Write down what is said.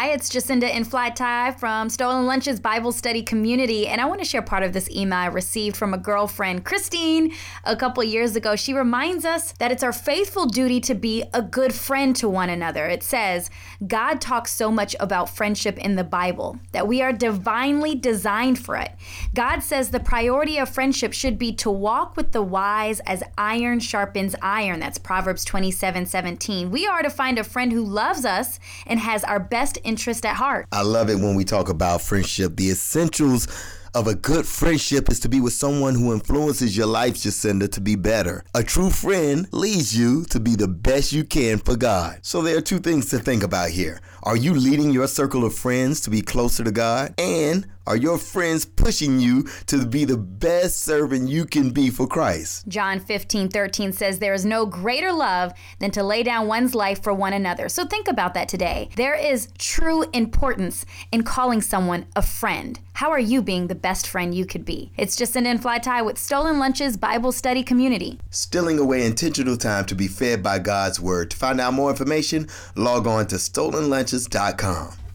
Hi, it's Jacinda in Fly Tie from Stolen Lunches Bible Study Community, and I want to share part of this email I received from a girlfriend, Christine, a couple years ago. She reminds us that it's our faithful duty to be a good friend to one another. It says, God talks so much about friendship in the Bible that we are divinely designed for it. God says the priority of friendship should be to walk with the wise as iron sharpens iron. That's Proverbs 27 17. We are to find a friend who loves us and has our best interest at heart. I love it when we talk about friendship. The essentials of a good friendship is to be with someone who influences your life, Jacinda, to be better. A true friend leads you to be the best you can for God. So there are two things to think about here. Are you leading your circle of friends to be closer to God? And are your friends pushing you to be the best servant you can be for Christ? John 15, 13 says, There is no greater love than to lay down one's life for one another. So think about that today. There is true importance in calling someone a friend. How are you being the best friend you could be? It's just an in fly tie with Stolen Lunches Bible Study Community. Stealing away intentional time to be fed by God's Word. To find out more information, log on to stolenlunches.com.